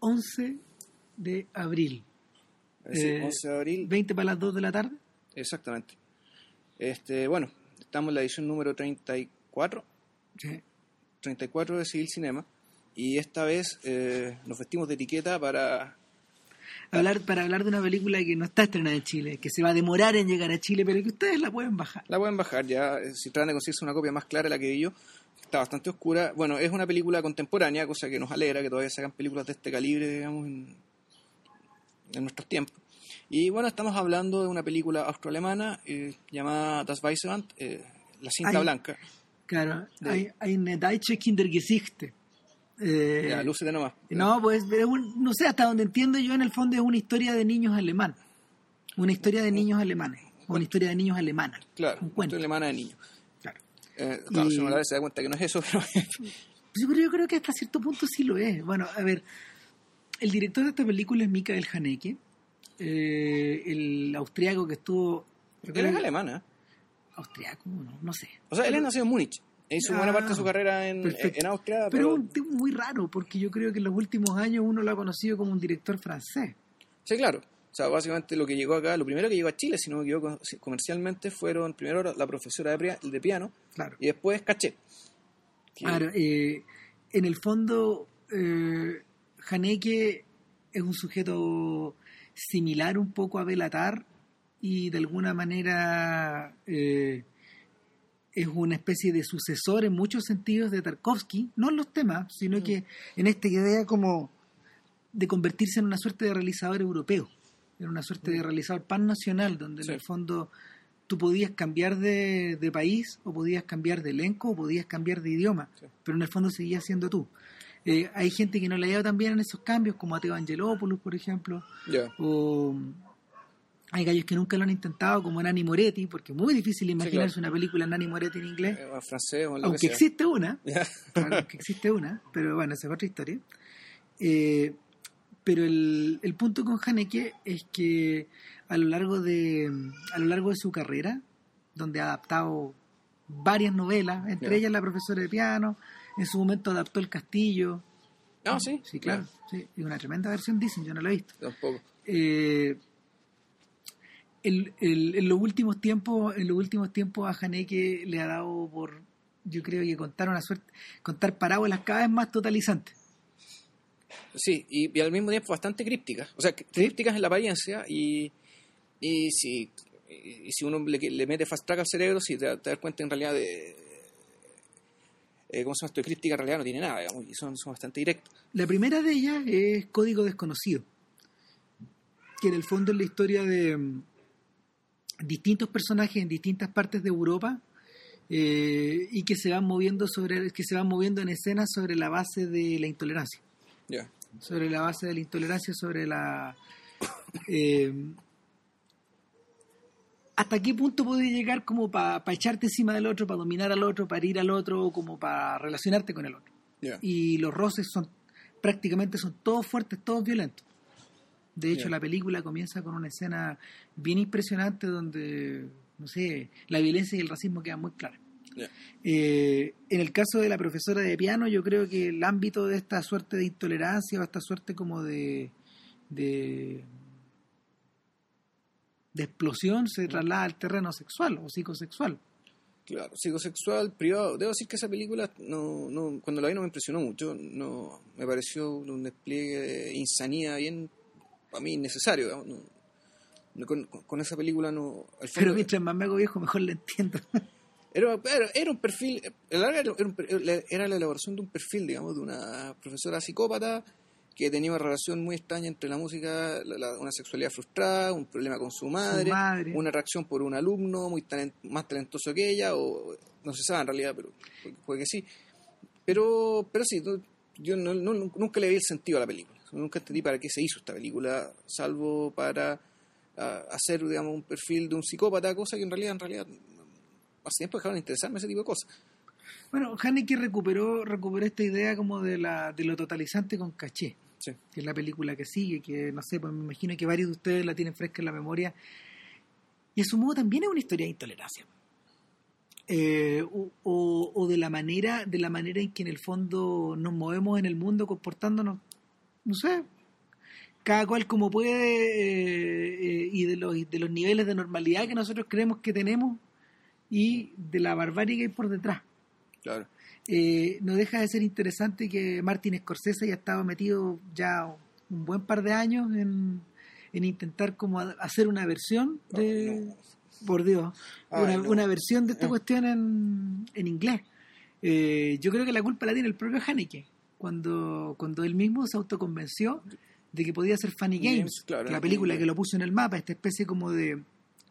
11 de abril. Sí, Eh, 11 de abril. 20 para las 2 de la tarde. Exactamente. Este, bueno, estamos en la edición número 34, Sí. 34 de Civil Cinema. Y esta vez eh, nos vestimos de etiqueta para... Hablar, para hablar de una película que no está estrenada en Chile, que se va a demorar en llegar a Chile, pero que ustedes la pueden bajar. La pueden bajar ya, eh, si tratan de conseguirse una copia más clara de la que vi yo. Está bastante oscura. Bueno, es una película contemporánea, cosa que nos alegra que todavía se hagan películas de este calibre, digamos, en, en nuestros tiempos. Y bueno, estamos hablando de una película austroalemana eh, llamada Das Weiße Band, eh, La cinta blanca. Claro, De- hay, hay eine deutsche Kindergesichte. Eh, Ya, lúcete nomás. No, pues es un- no sé, hasta donde entiendo yo, en el fondo es una historia de niños alemanes. Una historia de niños alemanes. Una historia de niños alemanas. Claro, un una cuento. historia alemana de niños. Claro. Eh, claro, Y- si uno se da cuenta que no es eso, pero pero yo creo que hasta cierto punto sí lo es. Bueno, a ver, el director de esta película es Michael Haneke, eh, el austriaco que estuvo... él es alemana. Austriaco, no, no sé. O sea, él es nacido en Múnich. Hizo buena Ah, parte de su carrera en, en Austria, Pero pero... es un tipo muy raro, porque yo creo que en los últimos años uno lo ha conocido como un director francés. Sí, claro. O sea, básicamente lo que llegó acá, lo primero que llegó a Chile, si no me equivoco, comercialmente, fueron primero la profesora de, piano Claro. y después Caché. Que- Ahora, eh, en el fondo, eh, Haneke es un sujeto similar un poco a Belatar y de alguna manera eh, es una especie de sucesor en muchos sentidos de Tarkovsky, no en los temas, sino que en esta idea como de convertirse en una suerte de realizador europeo, en una suerte de realizador pan-nacional, donde Sí. en el fondo tú podías cambiar de, de país, o podías cambiar de elenco, o podías cambiar de idioma, Sí. pero en el fondo seguías siendo tú. Eh, hay gente que no le ha ido tan bien en esos cambios, como Mateo Angelopoulos, por ejemplo, o hay gallos que nunca lo han intentado, como Nani Moretti, porque es muy difícil imaginarse claro. una película Nani Moretti en inglés, Eh, francés o aunque existe una, Ya. Claro, que existe una, pero bueno, esa es otra historia. Eh, pero el, el punto con Haneke es que a lo largo de a lo largo de su carrera, donde ha adaptado varias novelas, entre ellas La profesora de piano, en su momento adaptó El Castillo. Ah, sí. Sí, claro. Sí, y una tremenda versión, dicen, yo no la he visto. Tampoco. Eh, el- el- en los últimos tiempos, en los últimos tiempos a Haneke le ha dado por, yo creo que contar una suerte, contar parábolas cada vez más totalizantes. Sí, y, y al mismo tiempo bastante crípticas. O sea, crípticas en la apariencia y, y si, y, si uno le, le mete fast track al cerebro, si te, te das cuenta en realidad de... Eh, ¿Cómo se llama esto? Críptica en realidad no tiene nada, digamos, y son, son bastante directas. La primera de ellas es Código Desconocido, que en el fondo es la historia de mm, distintos personajes en distintas partes de Europa eh, y que se van moviendo sobre que se van moviendo en escenas sobre la base de la intolerancia. Sobre la base de la intolerancia, sobre la... eh, ¿Hasta qué punto puedes llegar como para echarte encima del otro, para dominar al otro, para ir al otro, como para relacionarte con el otro? Y los roces son prácticamente son todos fuertes, todos violentos. De hecho, la película comienza con una escena bien impresionante donde, no sé, la violencia y el racismo quedan muy claros. Eh, en el caso de la profesora de piano, yo creo que el ámbito de esta suerte de intolerancia o esta suerte como de, de, de explosión se traslada al terreno sexual o psicosexual. Claro, psicosexual, privado. Debo decir que esa película, no, no, cuando la vi no me impresionó mucho. no Me pareció un despliegue de insanidad bien, para mí, innecesario. no- con, con esa película no... al fondo- Pero mientras más me hago viejo, mejor le entiendo. Era, era, era un perfil, era, un era la elaboración de un perfil, digamos, de una profesora psicópata que tenía una relación muy extraña entre la música, la- la- una sexualidad frustrada, un problema con su madre, madre. una reacción por un alumno muy talent- más talentoso que ella, o no se sabe en realidad, pero puede, que sí. Pero, pero sí, yo no- no- nunca le vi el sentido a la película. Nunca entendí para qué se hizo esta película, salvo para ah, hacer, digamos, un perfil de un psicópata, cosa que en realidad, en realidad, hace tiempo dejaron de interesarme ese tipo de cosas. Bueno, Haneke recuperó, recuperó esta idea como de, la, de lo totalizante con caché, Sí. que es la película que sigue, que no sé, pues me imagino que varios de ustedes la tienen fresca en la memoria. Y a su modo también es una historia de intolerancia. Eh, o, o- o de la manera de la manera en que en el fondo nos movemos en el mundo comportándonos no sé, cada cual como puede eh, eh, y de los, de los niveles de normalidad que nosotros creemos que tenemos y de la barbarie que hay por detrás. Claro. Eh, no deja de ser interesante que Martin Scorsese haya estado metido ya un buen par de años en, en intentar como hacer una versión de... Por Dios, una, una, versión de esta cuestión en, en inglés. yo creo que la culpa la tiene el propio Haneke, cuando, cuando él mismo se autoconvenció de que podía ser Funny Games, la película que lo puso en el mapa, esta especie como de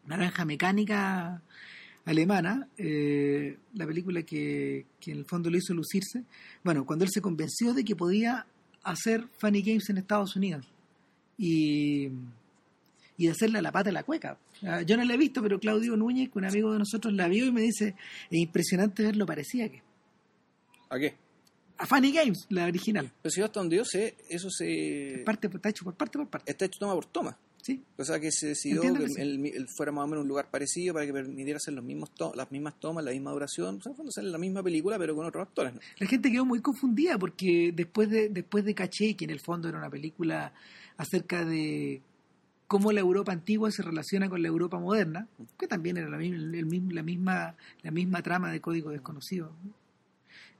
naranja mecánica alemana, eh, la película que, en el fondo lo hizo lucirse, bueno, cuando él se convenció de que podía hacer Funny Games en Estados Unidos y, y hacerle a la pata de la cueca. Yo no la he visto, pero Claudio Núñez, un amigo de nosotros, la vio y me dice, es impresionante ver lo parecía que. ¿A qué? a Funny Games, la original. Pero si hasta donde yo sé, eso se... Parte, está hecho por parte por parte. Está hecho toma por toma. Sí. O sea que se decidió que, él, fuera más o menos un lugar parecido para que permitiera hacer los mismos las mismas tomas, la misma duración, o sea, cuando sale la misma película pero con otros actores. La gente quedó muy confundida porque después de después de Caché, que en el fondo era una película acerca de cómo la Europa antigua se relaciona con la Europa moderna, que también era la, misma, la misma, la misma trama de Código Desconocido.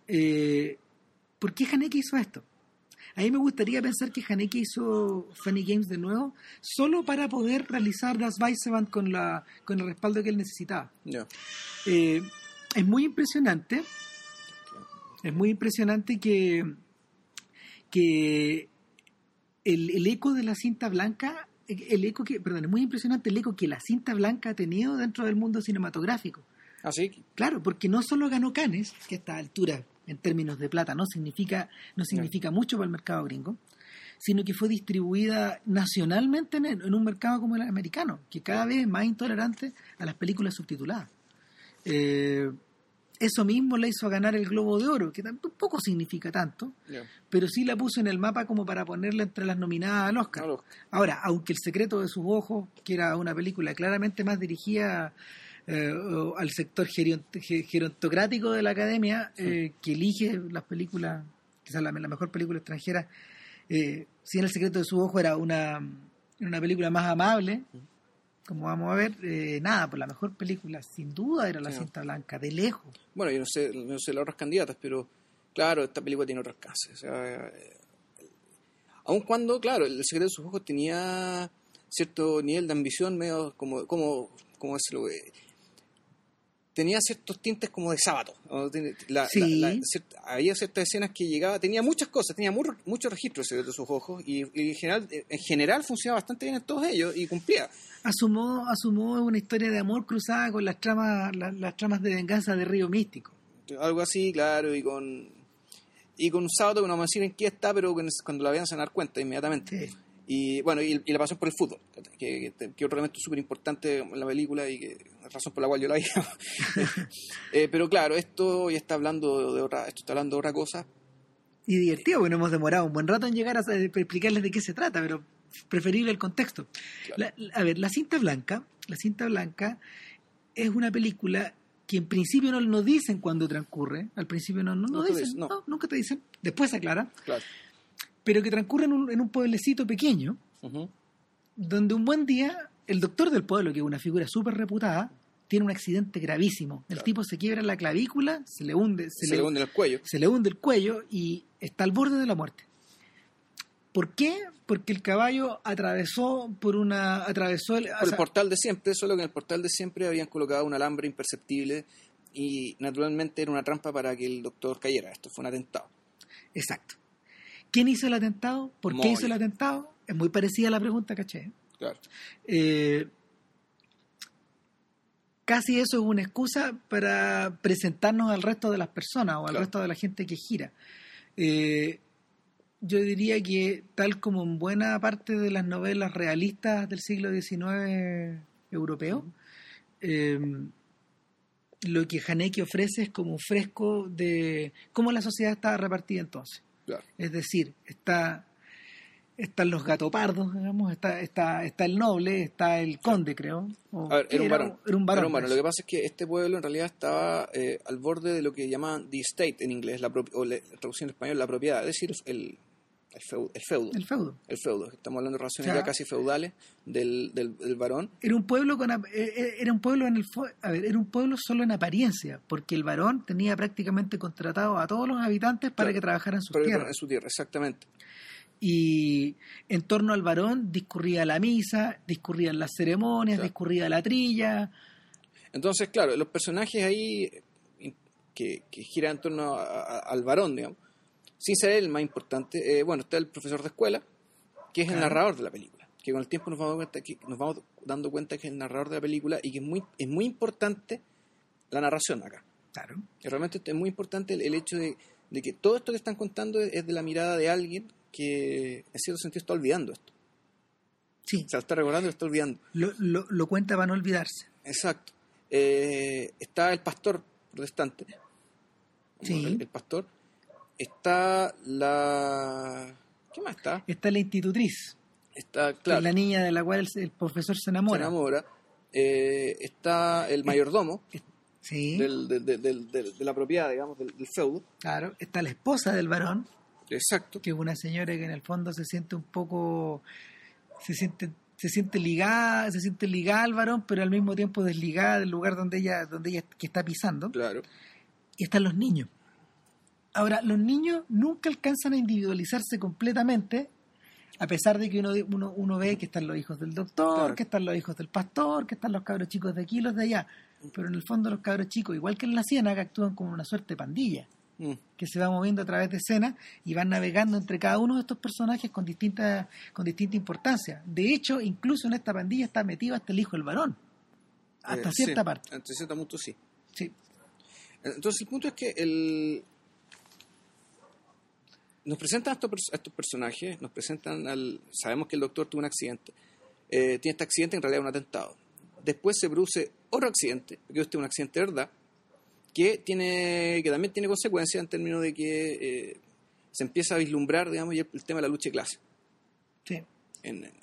Eh, ¿Por qué Haneke hizo esto? A mí me gustaría pensar que Haneke hizo Funny Games de nuevo solo para poder realizar Das Weisseband con, la, con el respaldo que él necesitaba. Eh, es muy impresionante. Es muy impresionante que, que el, eco de la cinta blanca, el eco que, perdón, es muy impresionante el eco que la cinta blanca ha tenido dentro del mundo cinematográfico. ¿Ah, sí? Claro, porque no solo ganó Cannes, que a esta altura en términos de plata no significa, no significa mucho para el mercado gringo, sino que fue distribuida nacionalmente en, un mercado como el americano, que cada vez es más intolerante a las películas subtituladas. Eh, eso mismo le hizo ganar el Globo de Oro, que tampoco significa tanto, pero sí la puso en el mapa como para ponerla entre las nominadas al Oscar. Ahora, aunque El secreto de sus ojos, que era una película claramente más dirigida eh, al sector gerontocrático de la academia eh, que elige las películas, quizás la, la mejor película extranjera. Eh, si en El secreto de su ojo era una, una película más amable, como vamos a ver, eh, nada, pues la mejor película sin duda era La cinta blanca, de lejos. Bueno, yo no sé, no sé las otras candidatas, pero claro, esta película tiene otro alcance. O sea, aun cuando, claro, El secreto de sus ojos tenía cierto nivel de ambición medio como, como, como decirlo, tenía ciertos tintes como de sábado. había ciertas escenas que llegaba, tenía muchas cosas, tenía muchos registros de sus ojos y, en, general, en general funcionaba bastante bien en todos ellos y cumplía. Asumó, asumó una historia de amor cruzada con las tramas, las, tramas de venganza de Río Místico. Algo así, claro, y con y con un sábado que no vamos a decir en qué está, pero cuando la vean se van a dar cuenta inmediatamente. Y bueno, y, la pasión por el fútbol, que, que, otro elemento súper importante en la película y que la razón por la cual yo la vi. Eh, pero claro, esto ya está hablando de otra, esto está hablando de otra cosa. Y divertido, bueno, hemos demorado un buen rato en llegar a explicarles de qué se trata, pero preferible el contexto. a ver, la cinta blanca, la cinta blanca es una película que en principio no nos dicen cuando transcurre, al principio no, no, dicen, no. nunca te dicen, después se aclara. Claro pero que transcurre en un, en un pueblecito pequeño, donde un buen día el doctor del pueblo, que es una figura súper reputada, tiene un accidente gravísimo. El tipo se quiebra la clavícula, se le hunde, se, le, hunde el cuello. Se le hunde el cuello y está al borde de la muerte. ¿Por qué? Porque el caballo atravesó por una atravesó el, por el portal de siempre, solo que en el portal de siempre habían colocado un alambre imperceptible y naturalmente era una trampa para que el doctor cayera. Esto fue un atentado. Exacto. ¿Quién hizo el atentado? ¿Por qué hizo el atentado? Es muy parecida a la pregunta, caché. Claro. Eh, casi eso es una excusa para presentarnos al resto de las personas o al resto de la gente que gira. Eh, yo diría que tal como en buena parte de las novelas realistas del siglo XIX europeo, eh, lo que Haneke ofrece es como un fresco de cómo la sociedad estaba repartida entonces. Es decir, está están los gatopardos, digamos, está, está, está el noble, está el conde, creo. a ver, era, un varón. Era un varón. Lo que pasa es que este pueblo en realidad estaba eh, al borde de lo que llaman the estate en inglés, la o la traducción en español, la propiedad, es decir, el, El feudo. El feudo. El feudo. El feudo. Estamos hablando de relaciones O sea, ya casi feudales del, del, del varón. Era un pueblo con eh, eh, era un pueblo en el a ver, era un pueblo solo en apariencia, porque el varón tenía prácticamente contratado a todos los habitantes para Claro. que trabajaran sus pero tierras. en su tierra, exactamente. Y en torno al varón discurría la misa, discurrían las ceremonias, Claro. discurría la trilla. Entonces, claro, los personajes ahí eh, que, que giran en torno a- a- al varón, digamos, sin ser el más importante, eh, bueno, está el profesor de escuela, que es el narrador de la película, que con el tiempo nos vamos, dando cuenta que, nos vamos dando cuenta que es el narrador de la película y que es muy, es muy importante la narración acá. Claro. Y realmente es muy importante el, el hecho de, de que todo esto que están contando es, es de la mirada de alguien que en cierto sentido está olvidando esto. Sí, O sea, está recordando y está olvidando. lo, lo, lo cuenta para no olvidarse. Exacto. Eh, está el pastor protestante. Sí. El, el pastor. Está la... ¿Qué más está? Está la institutriz, Está, es claro, la niña de la cual el, el profesor se se enamora. enamora. Eh, está el mayordomo Sí, del- del- del- de la propiedad, digamos, del, del feudo. claro. Está la esposa del varón, Exacto. que es una señora que en el fondo se siente un poco se siente se siente ligada se siente ligada al varón pero al mismo tiempo desligada del lugar donde ella donde ella que está pisando Claro. y están los niños ahora los niños nunca alcanzan a individualizarse completamente a pesar de que uno, uno, uno ve que están los hijos del doctor, Claro. que están los hijos del pastor, que están los cabros chicos de aquí y los de allá. Pero en el fondo los cabros chicos, igual que en la ciénaga, actúan como una suerte de pandilla Mm. que se va moviendo a través de escenas y van navegando entre cada uno de estos personajes con distinta, con distinta importancia. De hecho, incluso en esta pandilla está metido hasta el hijo del varón. Hasta Eh, cierta sí, parte. Hasta cierto punto sí. Sí. Entonces el punto es que el... nos presentan a estos, a estos personajes, nos presentan al... Sabemos que el doctor tuvo un accidente. Eh, tiene este accidente en realidad un atentado. Después se produce otro accidente, que este es un accidente de verdad, que, tiene, que también tiene consecuencias en términos de que eh, se empieza a vislumbrar, digamos, el tema de la lucha de clase. sí. En, en-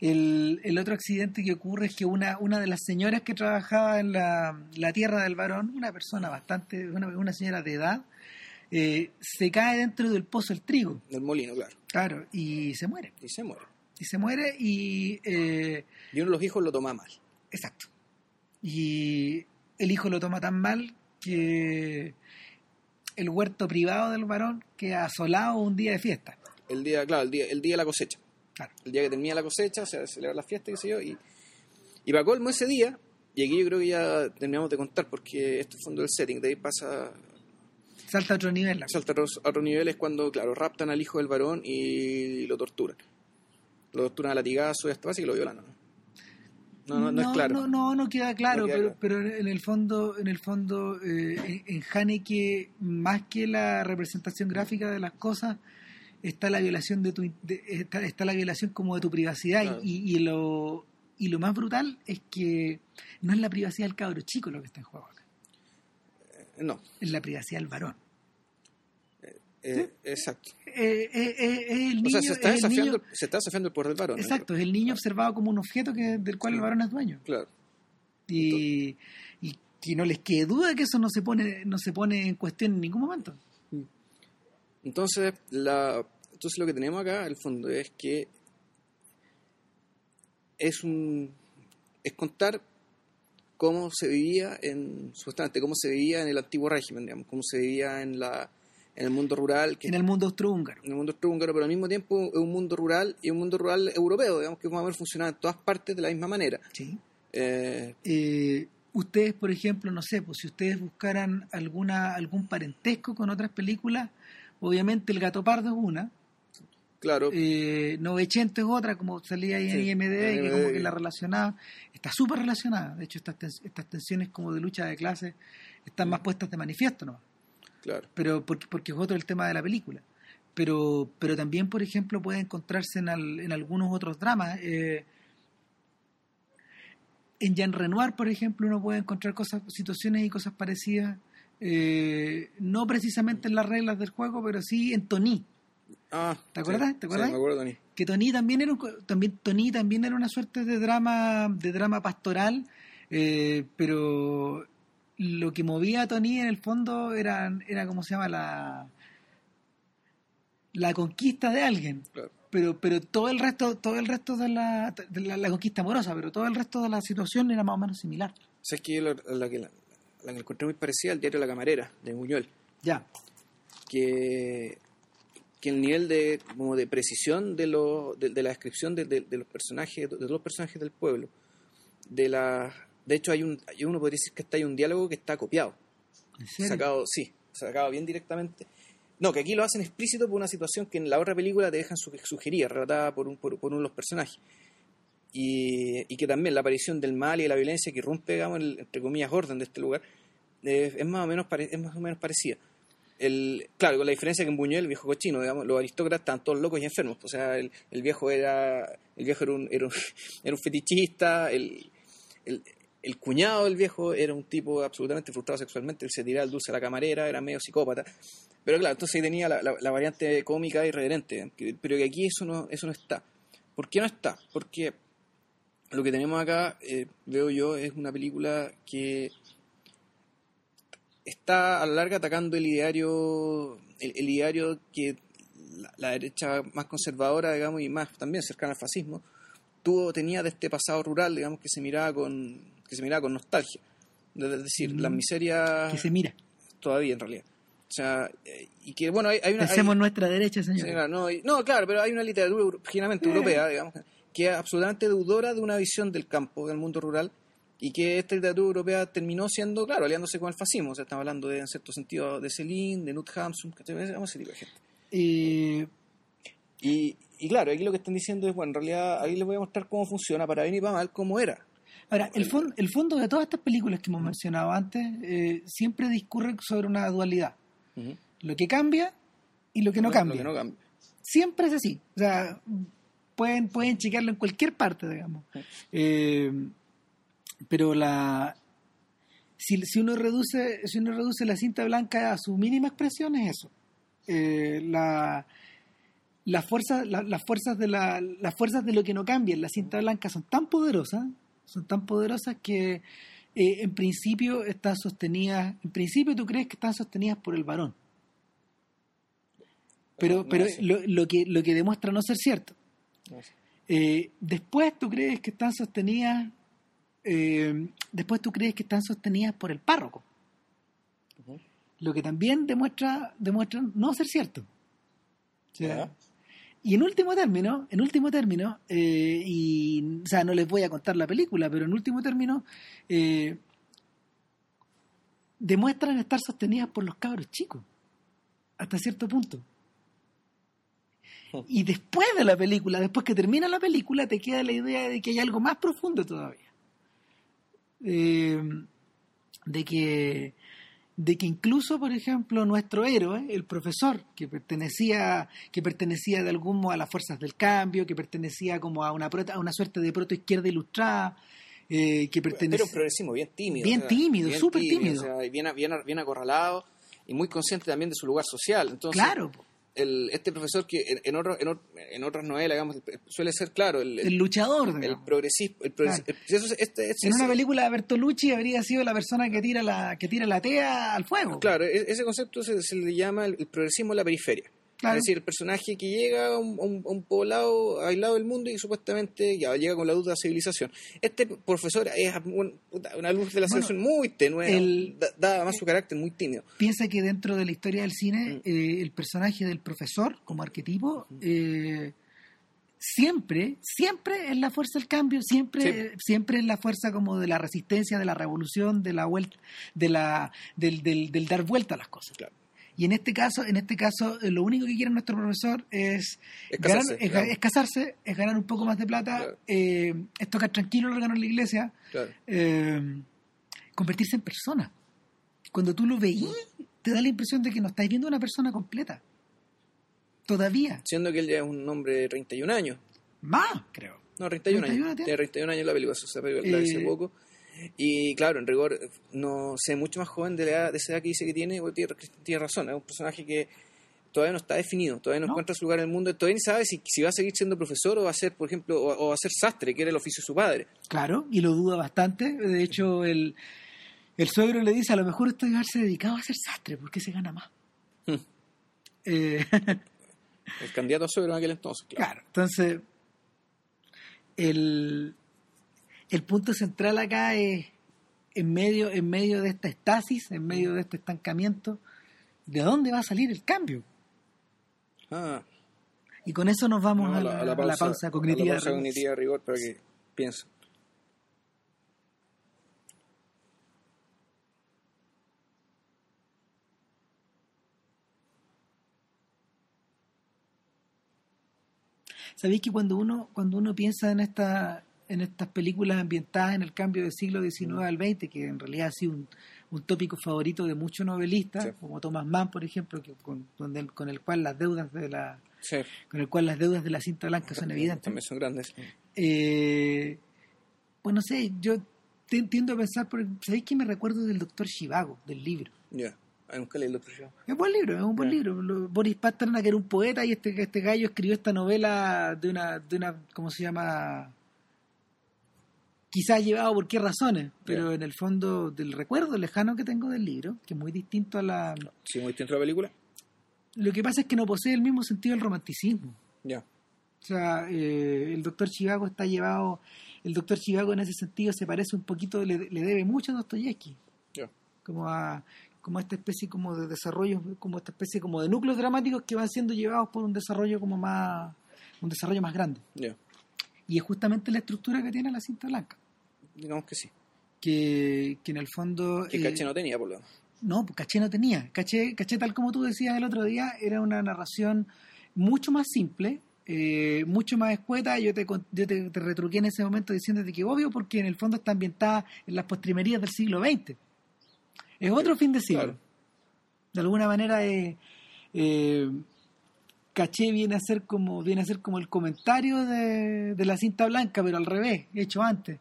El, el otro accidente que ocurre es que una, una de las señoras que trabajaba en la, la tierra del varón, una persona bastante, una, una señora de edad, eh, se cae dentro del pozo del trigo, el molino, claro. claro, y se muere. Y se muere. Y se muere y eh, Y uno de los hijos lo toma mal. Exacto. Y el hijo lo toma tan mal que el huerto privado del varón queda asolado un día de fiesta. El día, claro, el día, el día de la cosecha. Claro. el día que termina la cosecha, se celebra la fiesta, qué sé yo, y, y para colmo ese día, y aquí yo creo que ya terminamos de contar, porque este es el fondo del setting, de ahí pasa, Salta a otro nivel. la salta a otros, a otros niveles cuando, claro, raptan al hijo del varón y lo torturan. Lo torturan a latigazo y hasta parece que lo violan, ¿no? No, no, no, es claro. No, no, no queda claro, queda pero, claro. pero en el fondo, en el fondo, eh, en, en Haneke, más que la representación gráfica de las cosas, está la violación de tu, de- está, está la violación como de tu privacidad Claro. y, y lo y lo más brutal es que no es la privacidad del cabro chico lo que está en juego acá, No, es la privacidad del varón. Eh, exacto. Eh, eh, el O sea, se está, es el desafiando, niño- se está desafiando el poder del varón. exacto, es el niño observado como un objeto que, del cual el varón es dueño. Claro. y, y que no les quede duda que eso no se pone no se pone en cuestión en ningún momento Entonces, la, entonces lo que tenemos acá, el fondo, es que es un es contar cómo se vivía en supuestamente cómo se vivía en el antiguo régimen, digamos, cómo se vivía en la en el mundo rural, que en el mundo austrohúngaro. en el mundo austrohúngaro, pero al mismo tiempo es un mundo rural y un mundo rural europeo, digamos que más o menos funciona en todas partes de la misma manera. sí. Eh, Eh, ustedes por ejemplo no sé pues si ustedes buscaran alguna algún parentesco con otras películas obviamente el gato pardo es una. Claro, eh, 900 es otra como salía ahí en Sí, IMDb que IMDb. como que la relacionaba. Está súper relacionada. De hecho estas, estas tensiones como de lucha de clases están más puestas de manifiesto ¿no? Claro. pero porque, porque es otro el tema de la película. Pero, pero también, por ejemplo, puede encontrarse en, al- en algunos otros dramas. eh, en Jean Renoir, por ejemplo, uno puede encontrar cosas, situaciones y cosas parecidas, eh, no precisamente en las reglas del juego, pero sí en Tony. Ah, ¿Te acuerdas? sí, ¿Te acuerdas? Sí, me acuerdo, Tony. Que Tony también era un, también Tony también era una suerte de drama de drama pastoral, eh, pero lo que movía a Tony en el fondo era era cómo se llama la la conquista de alguien. Claro. Pero, pero todo el resto, todo el resto de, la, de la, la conquista amorosa, pero todo el resto de la situación era más o menos similar. ¿Sabes que la, la que la, la que encontré muy parecida al diario La Camarera, de Buñuel? Ya. que, que el nivel de, como de precisión de, lo, de, de la descripción de, de- de los personajes, de los personajes del pueblo, de la de hecho hay un uno podría decir que está hay un diálogo que está copiado, ¿En serio? sacado, sí, sacado bien directamente. No, que aquí lo hacen explícito por una situación que en la otra película te dejan su- sugerir, relatada por, un, por, por uno de los personajes. Y, y que también la aparición del mal y de la violencia que irrumpe, digamos, el, entre comillas, orden de este lugar, eh, es, más o menos pare- es más o menos parecida. El, claro, con la diferencia que en Buñuel, el viejo cochino, digamos, los aristócratas estaban todos locos y enfermos. O sea, el, el viejo era el viejo era un, era un, era un fetichista, el, el, el cuñado del viejo era un tipo absolutamente frustrado sexualmente, él se tiraba el dulce a la camarera, era medio psicópata. Pero claro, entonces ahí tenía la, variante cómica irreverente, pero que aquí eso no, eso no está. ¿Por qué no está? Porque lo que tenemos acá, eh, veo yo, es una película que está a la larga atacando el ideario, el, el ideario que la, la derecha más conservadora, digamos, y más también cercana al fascismo, tuvo, tenía de este pasado rural, digamos, que se miraba con, que se miraba con nostalgia. Es decir, Mm. las miserias Que se mira. todavía en realidad. O sea, eh, y que bueno, hay, hay una... hay- en nuestra derecha, Sí, señor. claro, no, y- no, claro, pero hay una literatura genuinamente Eh. europea, digamos, que es absolutamente deudora de una visión del campo, del mundo rural, y que esta literatura europea terminó siendo, claro, aliándose con el fascismo. O sea, estamos hablando de, en cierto sentido, de Celine, de Knut Hamsun. Digamos, ese tipo de gente. Eh, Y, y claro, aquí lo que están diciendo es, bueno, en realidad, ahí les voy a mostrar cómo funciona, para bien y para mal, cómo era. Ahora, el, fon- el fondo de todas estas películas que hemos mencionado antes eh, siempre discurre sobre una dualidad. Lo que cambia y lo que no Lo- cambia. Lo que no cambia. Siempre es así. O sea, pueden, pueden chequearlo en cualquier parte, digamos. Eh, pero la si, si uno reduce si uno reduce la cinta blanca a su mínima expresión es eso. Eh, la las fuerzas la- las fuerzas de la las fuerzas de lo que no cambia en la cinta blanca son tan poderosas son tan poderosas que eh, en principio están sostenidas en principio tú crees que están sostenidas por el varón. Pero pero lo, lo que lo que demuestra no ser cierto. Eh, después tú crees que están sostenidas, eh, después tú crees que están sostenidas por el párroco, lo que también demuestra, demuestra no ser cierto. O sea. Y en último término, en último término, eh, y o sea, no les voy a contar la película, pero en último término, eh, demuestran estar sostenidas por los cabros chicos, hasta cierto punto. Y después de la película, después que termina la película, te queda la idea de que hay algo más profundo todavía. Eh, de que de que incluso, por ejemplo, nuestro héroe, el profesor, que pertenecía, que pertenecía de algún modo a las fuerzas del cambio, que pertenecía como a una, proto- a una suerte de protoizquierda ilustrada, eh, que Pero pertenecía... un progresismo bien tímido. Bien tímido, súper tímido. O sea, bien, bien, bien acorralado y muy consciente también de su lugar social. Entonces, claro, el, este profesor que en, en, otro- en, en otras novelas, digamos, suele ser, claro, el, el el, luchador. el digamos. progresismo. El progresi- Claro. el- eso es- este- este- en una película de Bertolucci habría sido la persona que tira la, que tira la tea al fuego. Claro, e- ese concepto se, se le llama el, el progresismo en la periferia. Claro. Es decir, el personaje que llega a un, a poblado aislado del mundo y supuestamente ya llega con la luz de la civilización. Este profesor es un- una luz de la Bueno, civilización muy tenue, el- da, da además su carácter muy tímido. piensa que dentro de la historia del cine Mm. eh, el personaje del profesor como arquetipo eh, siempre siempre es la fuerza del cambio siempre siempre es la fuerza como de la resistencia de la revolución de la vuelta de la del, del, del dar vuelta a las cosas Claro. Y en este caso en este caso eh, lo único que quiere nuestro profesor es casarse, es, claro. es casarse es ganar un poco más de plata Claro. eh, es tocar tranquilo el órgano en la iglesia Claro. eh, convertirse en persona. Cuando tú lo veís, te da la impresión de que no estás viendo una persona completa. Todavía. Siendo que él ya es un hombre de 31 años. Más, creo. No, 31, 31 años. tiene. Tiene 31 años la película, eso se película la vi hace Eh, poco. Y claro, en rigor, no sé, mucho más joven de, la edad, de esa edad que dice que tiene, tiene, tiene razón, es un personaje que todavía no está definido, todavía no, No. encuentra su lugar en el mundo, todavía ni sabe si, si va a seguir siendo profesor o va a ser, por ejemplo, o, o va a ser sastre, que era el oficio de su padre. Claro, y lo duda bastante. De hecho, el, el suegro le dice, a lo mejor usted debe haberse dedicado a ser sastre, porque se gana más. Hmm. Eh, El candidato a suegro en aquel entonces, claro. Claro, entonces el, el punto central acá es en medio, en medio de esta estasis, en medio de este estancamiento, ¿de dónde va a salir el cambio? Ah, Y con eso nos vamos no, a, la, a la pausa, cognitiva. a la pausa cognitiva de rigor para que piensen. Sabéis que cuando uno, cuando uno piensa en esta, en estas películas ambientadas en el cambio del siglo XIX al XX, que en realidad ha sido un, un tópico favorito de muchos novelistas, Sí. como Thomas Mann, por ejemplo, que con, donde- con el cual las deudas de la Sí, con el cual las deudas de la cinta blanca son evidentes. también son grandes. Eh, pues no sé, yo tiendo a pensar, por, ¿sabéis que me recuerdo del doctor Shivago, del libro? Ya, Ah, nunca leí el otro yo. Es un buen libro, es un buen libro. Boris Pasternak era un poeta y este, este gallo escribió esta novela de una, de una, ¿cómo se llama? Quizás llevado por qué razones, pero en el fondo del recuerdo lejano que tengo del libro, que es muy distinto a la... Sí, muy distinto a la película. Lo que pasa es que no posee el mismo sentido del romanticismo. Ya. O sea, eh, el doctor Chivago está llevado, el doctor Chivago en ese sentido se parece un poquito, le, le debe mucho a Dostoyevsky, Ya. como a como a esta especie como de desarrollo, como esta especie como de núcleos dramáticos que van siendo llevados por un desarrollo como más, un desarrollo más grande. Ya. Y es justamente la estructura que tiene la cinta blanca, Digamos que sí. que, que en el fondo... Que eh, Caché no tenía, por lo menos. no, pues Caché no tenía. Caché, Caché, tal como tú decías el otro día, era una narración mucho más simple, eh, mucho más escueta. Yo, te, yo te, te retruqué en ese momento diciéndote que obvio, porque en el fondo está ambientada en las postrimerías del siglo XX. Es otro fin de siglo. Claro. De alguna manera, eh, eh, Caché viene a ser como viene a ser como el comentario de, de la cinta blanca, pero al revés, hecho antes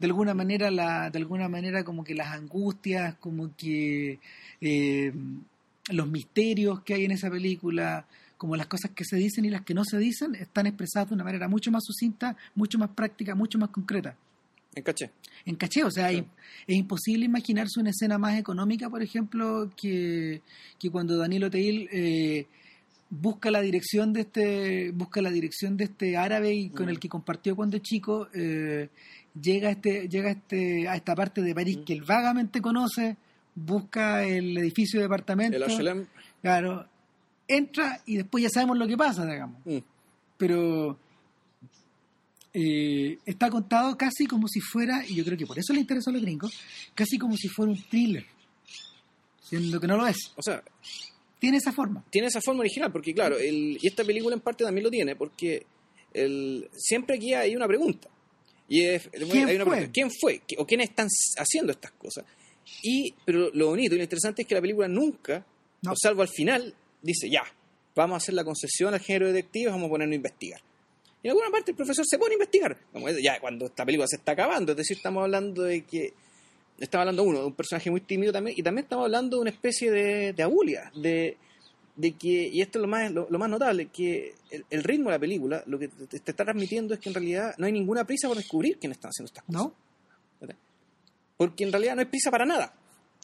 de alguna manera la de alguna manera como que las angustias como que eh, los misterios que hay en esa película como las cosas que se dicen y las que no se dicen están expresadas de una manera mucho más sucinta mucho más práctica mucho más concreta En Caché. en caché, o sea, Sí. es imposible imaginarse una escena más económica, por ejemplo, que, que cuando Danilo Teil eh, busca la dirección de este busca la dirección de este árabe y con Mm. el que compartió cuando chico eh, llega a este llega a este a esta parte de París Mm. que él vagamente conoce busca el edificio de departamento El HLM. claro entra y después ya sabemos lo que pasa digamos mm, pero eh, está contado casi como si fuera, y yo creo que por eso le interesó a los gringos, casi como si fuera un thriller, siendo que no lo es. O sea, Tiene esa forma. tiene esa forma original, porque claro, el, y esta película en parte también lo tiene, porque el, siempre aquí hay una pregunta. Y es, ¿Quién hay una fue? pregunta, ¿Quién fue? ¿O quiénes están haciendo estas cosas? Y, pero lo bonito y lo interesante es que la película nunca, No. o salvo al final, dice, ya, vamos a hacer la concesión al género de detectives, vamos a ponernos a investigar. Y en alguna parte el profesor se pone a investigar. Como es- ya cuando esta película se está acabando, es decir, estamos hablando de que estamos hablando uno de un personaje muy tímido también y también estamos hablando de una especie de, de abulia de, de que y esto es lo más lo, lo más notable que el, el ritmo de la película lo que te, te está transmitiendo es que en realidad no hay ninguna prisa por descubrir quién están haciendo estas cosas. ¿No? porque en realidad no hay prisa para nada.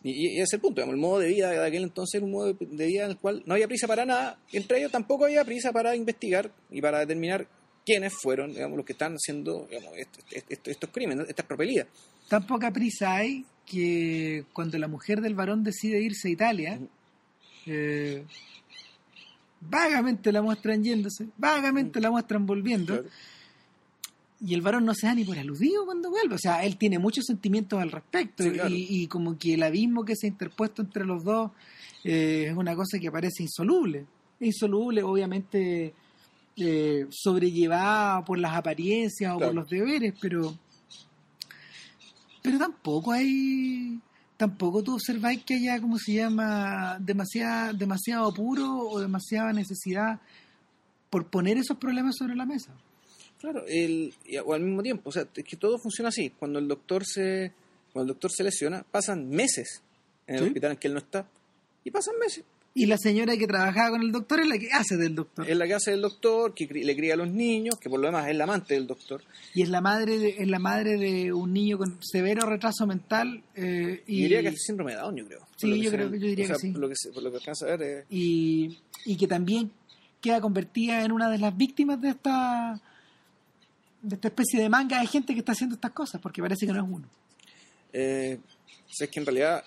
Y, y ese es el punto digamos, el modo de vida de aquel entonces era un modo de, de vida en el cual no había prisa para nada entre ellos tampoco había prisa para investigar y para determinar quiénes fueron digamos, los que están haciendo digamos, estos crímenes estas propelías Tan poca prisa hay que cuando la mujer del varón decide irse a Italia, eh, vagamente la muestran yéndose, vagamente la muestran volviendo, Claro. y el varón no se da ni por aludido cuando vuelve. O sea, él tiene muchos sentimientos al respecto Sí, claro. y, y como que el abismo que se ha interpuesto entre los dos eh, es una cosa que parece insoluble. Insoluble, obviamente, eh, sobrellevada por las apariencias o por los deberes, pero, pero tampoco hay... Tampoco tú observáis que haya, como se llama, demasiada, demasiado apuro o demasiada necesidad por poner esos problemas sobre la mesa. Claro, el, o al mismo tiempo, o sea, es que todo funciona así. Cuando el doctor se, cuando el doctor se lesiona, pasan meses en el Sí. hospital en que él no está. Y pasan meses. Y la señora que trabajaba con el doctor es la que hace del doctor. Es la que hace el doctor, que le cría a los niños, que por lo demás es la amante del doctor. Y es la madre de, es la madre de un niño con severo retraso mental. eh, Y diría que es síndrome de Down, yo creo. Sí, yo creo que- yo diría o sea, que sí. Por lo que, por lo que alcanza a ver, eh, y, y que también queda convertida en una de las víctimas de esta de esta especie de manga de gente que está haciendo estas cosas, porque parece que no es uno. Eh, o sea, es que en realidad,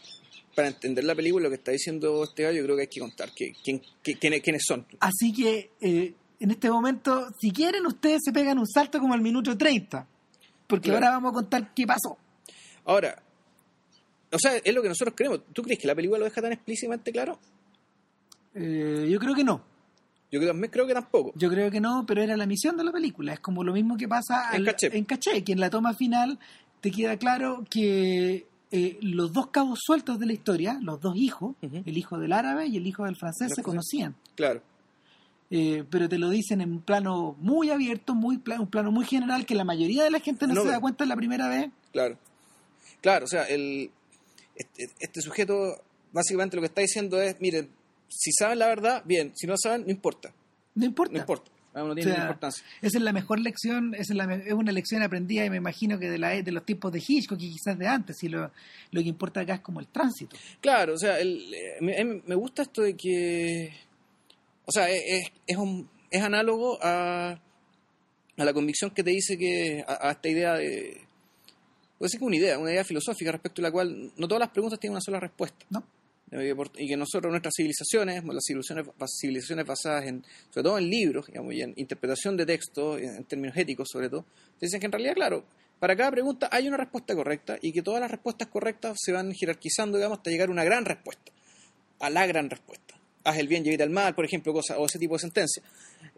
para entender la película, lo que está diciendo este gallo, yo creo que hay que contar que, quién, que- quiénes, quiénes son. Así que eh, en este momento, si quieren, ustedes se pegan un salto como al minuto 30, porque Claro. ahora vamos a contar qué pasó. Ahora, o sea, es lo que nosotros creemos. ¿Tú crees que la película lo deja tan explícitamente claro? Eh, yo creo que no. Yo creo, creo que tampoco. Yo creo que no, pero era la misión de la película. Es como lo mismo que pasa En al- Caché. en Caché, que en la toma final te queda claro que eh, los dos cabos sueltos de la historia, los dos hijos, el hijo del árabe y el hijo del francés, se conocían. Claro. Eh, pero te lo dicen en un plano muy abierto, muy un plano muy general, que la mayoría de la gente no, No se ve. da cuenta la primera vez. Claro. Claro, o sea, el, este, este sujeto básicamente lo que está diciendo es, miren, si saben la verdad, bien, si no saben, no importa, No importa. no importa, Ah, no O tiene sea, importancia. Esa es la mejor lección, esa es, la es una lección aprendida y me imagino que de, la, de los tiempos de Hitchcock y quizás de antes, y lo, lo que importa acá es como el tránsito. Claro, o sea, el, eh, me, em- me gusta esto de que, o sea, es, es, es un, es análogo a, a la convicción que te dice que, a, a esta idea de, puede ser que una idea, una idea filosófica respecto a la cual no todas las preguntas tienen una sola respuesta. ¿no? Y que nosotros, nuestras civilizaciones, las civilizaciones, civilizaciones basadas en, sobre todo en libros, digamos, y en interpretación de textos, en, términos éticos sobre todo, dicen que en realidad, claro, para cada pregunta hay una respuesta correcta y que todas las respuestas correctas se van jerarquizando, digamos, hasta llegar a una gran respuesta, a la gran respuesta. Haz el bien y evita el mal, por ejemplo, cosa, o ese tipo de sentencia.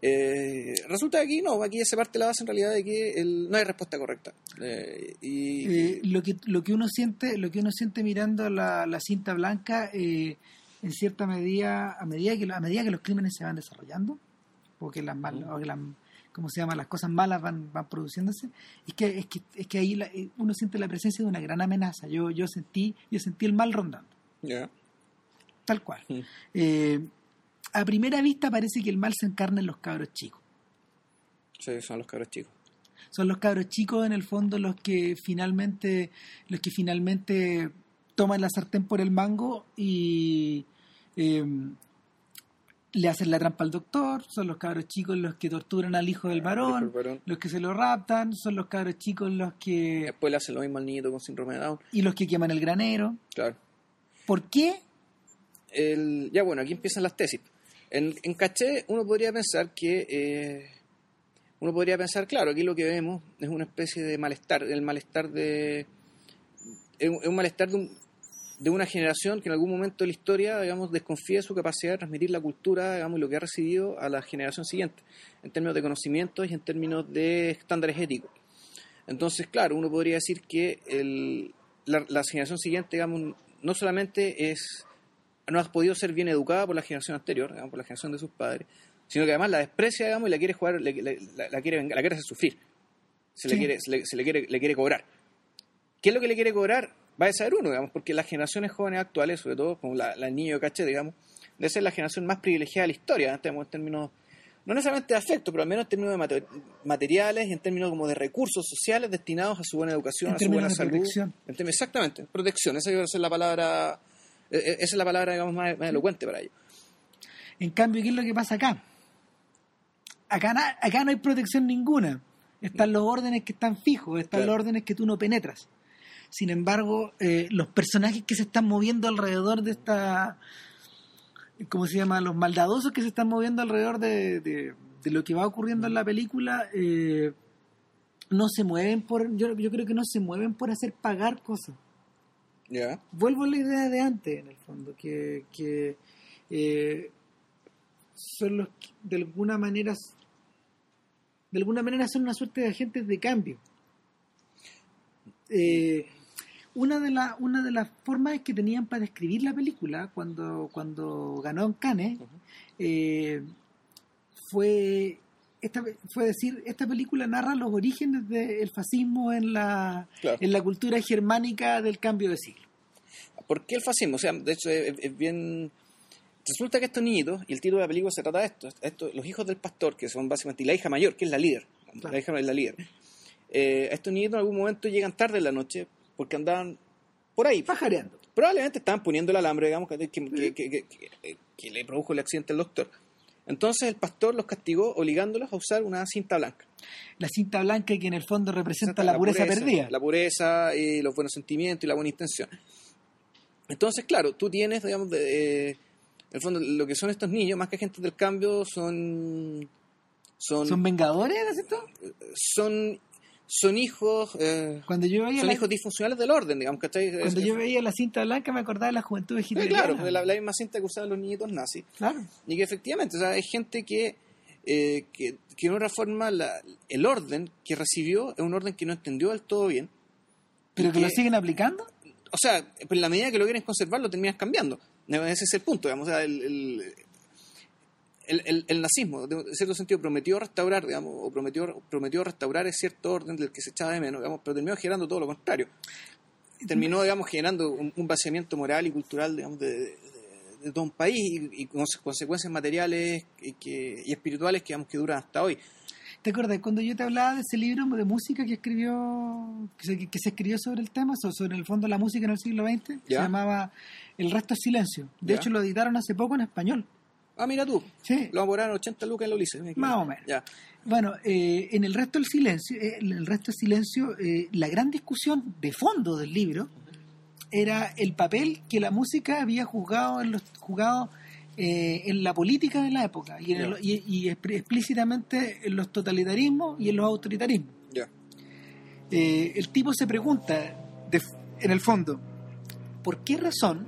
Eh, resulta que aquí no, aquí se parte la base en realidad de que el- no hay respuesta correcta. Eh, y, Eh, lo que lo que uno siente lo que uno siente mirando la, la cinta blanca en cierta medida a medida que a medida que los crímenes se van desarrollando porque las mal, o que las cómo se llama las cosas malas van van produciéndose es que es que es que ahí la- uno siente la presencia de una gran amenaza yo yo sentí yo sentí el mal rondando ya. Tal cual. Eh, a primera vista parece que el mal se encarna en los cabros chicos Sí, son los cabros chicos. son los cabros chicos en el fondo los que finalmente los que finalmente toman la sartén por el mango y eh, le hacen la trampa al doctor son los cabros chicos los que torturan al hijo del varón. los que se lo raptan son los cabros chicos los que Después le hacen lo mismo al niñito con síndrome de Down. y los que queman el granero Claro. ¿por qué? Ya bueno, aquí empiezan las tesis. En, caché uno podría pensar que... eh, uno podría pensar, claro, aquí lo que vemos es una especie de malestar, el malestar de... Es un, es un malestar de, un- de una generación que en algún momento de la historia, digamos, desconfía de su capacidad de transmitir la cultura, digamos, y lo que ha recibido a la generación siguiente, en términos de conocimientos y en términos de estándares éticos. Entonces, claro, uno podría decir que el, la, la generación siguiente, digamos, no solamente es no ha podido ser bien educada por la generación anterior, digamos, por la generación de sus padres, sino que además la desprecia, digamos, y la quiere jugar, le- le- la, la quiere vengar- la quiere hacer sufrir. Se, le quiere, se, le, se le quiere, le quiere cobrar. ¿Qué es lo que le quiere cobrar? Va a saber uno, digamos, porque las generaciones jóvenes actuales, sobre todo como la, la niño de caché, digamos, debe ser la generación más privilegiada de la historia, digamos, en términos, no necesariamente de afecto, pero al menos en términos de mate- materiales y en términos como de recursos sociales destinados a su buena educación, En a su buena salud. protección. En términos- exactamente, protección, esa debe ser la palabra, esa es la palabra, digamos, más, más elocuente para ello. En cambio, ¿qué es lo que pasa acá? Acá, acá no hay protección ninguna. Están los órdenes que están fijos, están Claro. los órdenes que tú no penetras. Sin embargo, eh, los personajes que se están moviendo alrededor de esta... ¿Cómo se llama? Los maldadosos que se están moviendo alrededor de, de- de lo que va ocurriendo en la película, eh, no se mueven por... Yo, yo creo que no se mueven por hacer pagar cosas Vuelvo a la idea de antes, en el fondo, que, que eh, son los que de alguna manera de alguna manera son una suerte de agentes de cambio. Eh, una de las una de las formas que tenían para describir la película cuando cuando ganó en Cannes eh, fue esta, fue decir esta película narra los orígenes del fascismo en la Claro. en la cultura germánica del cambio de siglo. ¿Por qué el fascismo? O sea, de hecho, es, es bien. Resulta que estos niñitos, y el título de la película se trata de esto, esto los hijos del pastor, que son básicamente, y la hija mayor, que es la líder, Claro. la hija es la líder. Eh, estos niñitos en algún momento llegan tarde en la noche porque andaban por ahí. Pajareando. Probablemente estaban poniendo el alambre, digamos, que, que, que- que- que- que le produjo el accidente al doctor. Entonces el pastor los castigó obligándolos a usar una cinta blanca. La cinta blanca que en el fondo representa la, pureza, perdida. La pureza y los buenos sentimientos y la buena intención. Entonces, claro, tú tienes, digamos, de, eh, en el fondo, lo que son estos niños, más que agentes del cambio, son... ¿Son, ¿Son vengadores, ¿cierto? Son son hijos eh, cuando yo veía son hijos disfuncionales del orden digamos ¿cachai? cuando yo veía la cinta blanca me acordaba de la juventud de claro la, la, misma cinta que usaban los niñitos nazis. Claro. Y que efectivamente o sea, hay gente que eh, que, que de otra forma la, el orden que recibió es un orden que no entendió del todo bien. Pero que, lo siguen aplicando o sea en la medida que lo quieren conservar lo terminas cambiando. Ese es el punto digamos o sea, el el, el, nazismo, en cierto sentido, prometió restaurar, digamos, o prometió, prometió restaurar ese cierto orden del que se echaba de menos, digamos, pero terminó generando todo lo contrario. Terminó, digamos, generando un, vaciamiento moral y cultural, digamos, de, todo un país y, con consecuencias materiales y, que, y espirituales que, digamos, que duran hasta hoy. ¿Te acuerdas cuando yo te hablaba de ese libro de música que escribió, que se, escribió sobre el tema, sobre el fondo de la música en el siglo XX? Se llamaba El resto es silencio. De hecho, lo editaron hace poco en español. Ah, mira tú. Sí. Lo a 80 lucas en la Ulises. Más o menos. Ya. Bueno, eh, en el resto del silencio, eh, en el resto del silencio, eh, la gran discusión de fondo del libro era el papel que la música había jugado en los jugado en la política de la época y, y, explícitamente en los totalitarismos y en los autoritarismos. Ya. el tipo se pregunta, en el fondo, ¿por qué razón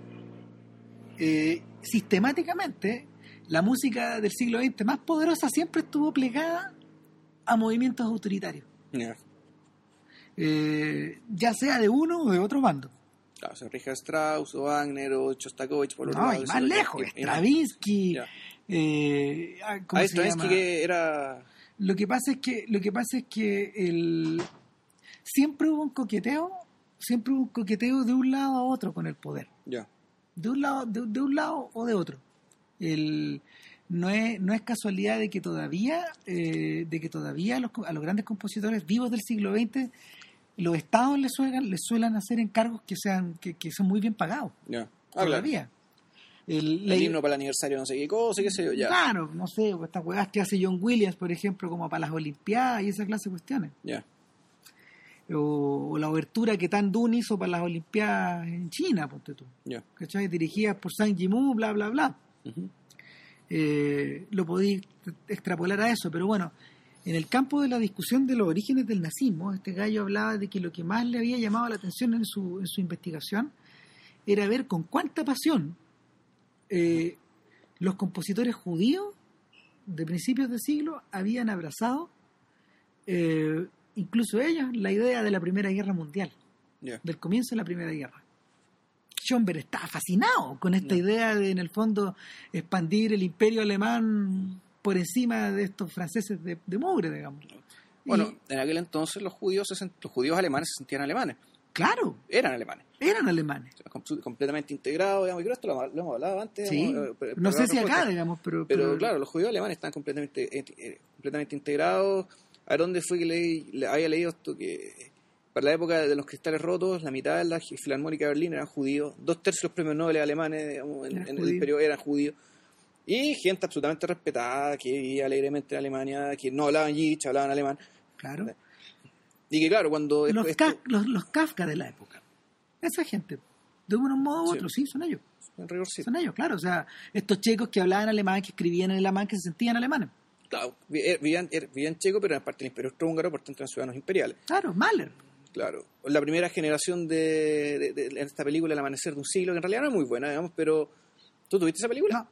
sistemáticamente la música del siglo XX más poderosa siempre estuvo plegada a movimientos autoritarios. Eh, ya sea de uno o de otro bando. Claro, o Richard Strauss o Wagner o Chostakovich por No, y más lejos, Stravinsky. Eh, ah, ¿cómo ah, Stravinsky que era... Lo que pasa es que, lo que, pasa es que el... siempre hubo un coqueteo, siempre hubo un coqueteo de un lado a otro con el poder. Ya. De un lado, de un lado o de otro el, no, es, no es casualidad de que todavía, eh, de que todavía a los, a los grandes compositores vivos del siglo XX los estados les suelen, les suelen hacer encargos que sean que, que son muy bien pagados. Ah, todavía. El, himno para el aniversario no sé qué cosa, qué sé yo, ya. Claro, no sé, estas huevadas que hace John Williams, por ejemplo, como para las Olimpiadas y esa clase de cuestiones. Ya. O, la obertura que Tan Dun hizo para las Olimpiadas en China, ponte tú. Ya. ¿Cachai? Dirigidas por Sang Yimou, bla, bla, bla. Eh, lo podéis extrapolar a eso, pero bueno, en el campo de la discusión de los orígenes del nazismo, este gallo hablaba de que lo que más le había llamado la atención en su, en su investigación era ver con cuánta pasión eh, los compositores judíos de principios de siglo habían abrazado, eh, incluso ellos, la idea de la Primera Guerra Mundial, del comienzo de la Primera Guerra. Schomberg estaba fascinado con esta idea de, en el fondo, expandir el imperio alemán por encima de estos franceses de, de mugre, digamos. Bueno, en aquel entonces los judíos, los judíos alemanes se sentían alemanes. Claro. Eran alemanes. Eran alemanes. completamente integrados, digamos, y creo que esto lo, hemos hablado antes. Sí. Eh, no sé si acá, digamos, pero, pero, claro, los judíos alemanes están completamente, eh, eh, completamente integrados. ¿A dónde fue que leí, había leído esto? Que para la época de los cristales rotos, la mitad de la Filarmónica de Berlín eran judíos, dos tercios de los premios Nobel alemanes en, el imperio eran judíos, y gente absolutamente respetada que vivía alegremente en Alemania, que no hablaban yiddish, hablaban alemán. Claro. Y que claro, cuando... Los, los, Kafka de la época. Esa gente, de un modo u otro, sí, son ellos. Son ellos, claro. O sea, estos checos que hablaban alemán, que escribían en alemán, que se sentían alemanes. Claro, vivían, vivían checo, pero en parte del imperio austrohúngaro, por tanto eran ciudadanos imperiales. Claro, Mahler. Claro, la primera generación de, esta película, El Amanecer de un siglo, que en realidad no es muy buena, digamos, pero ¿tú tuviste esa película?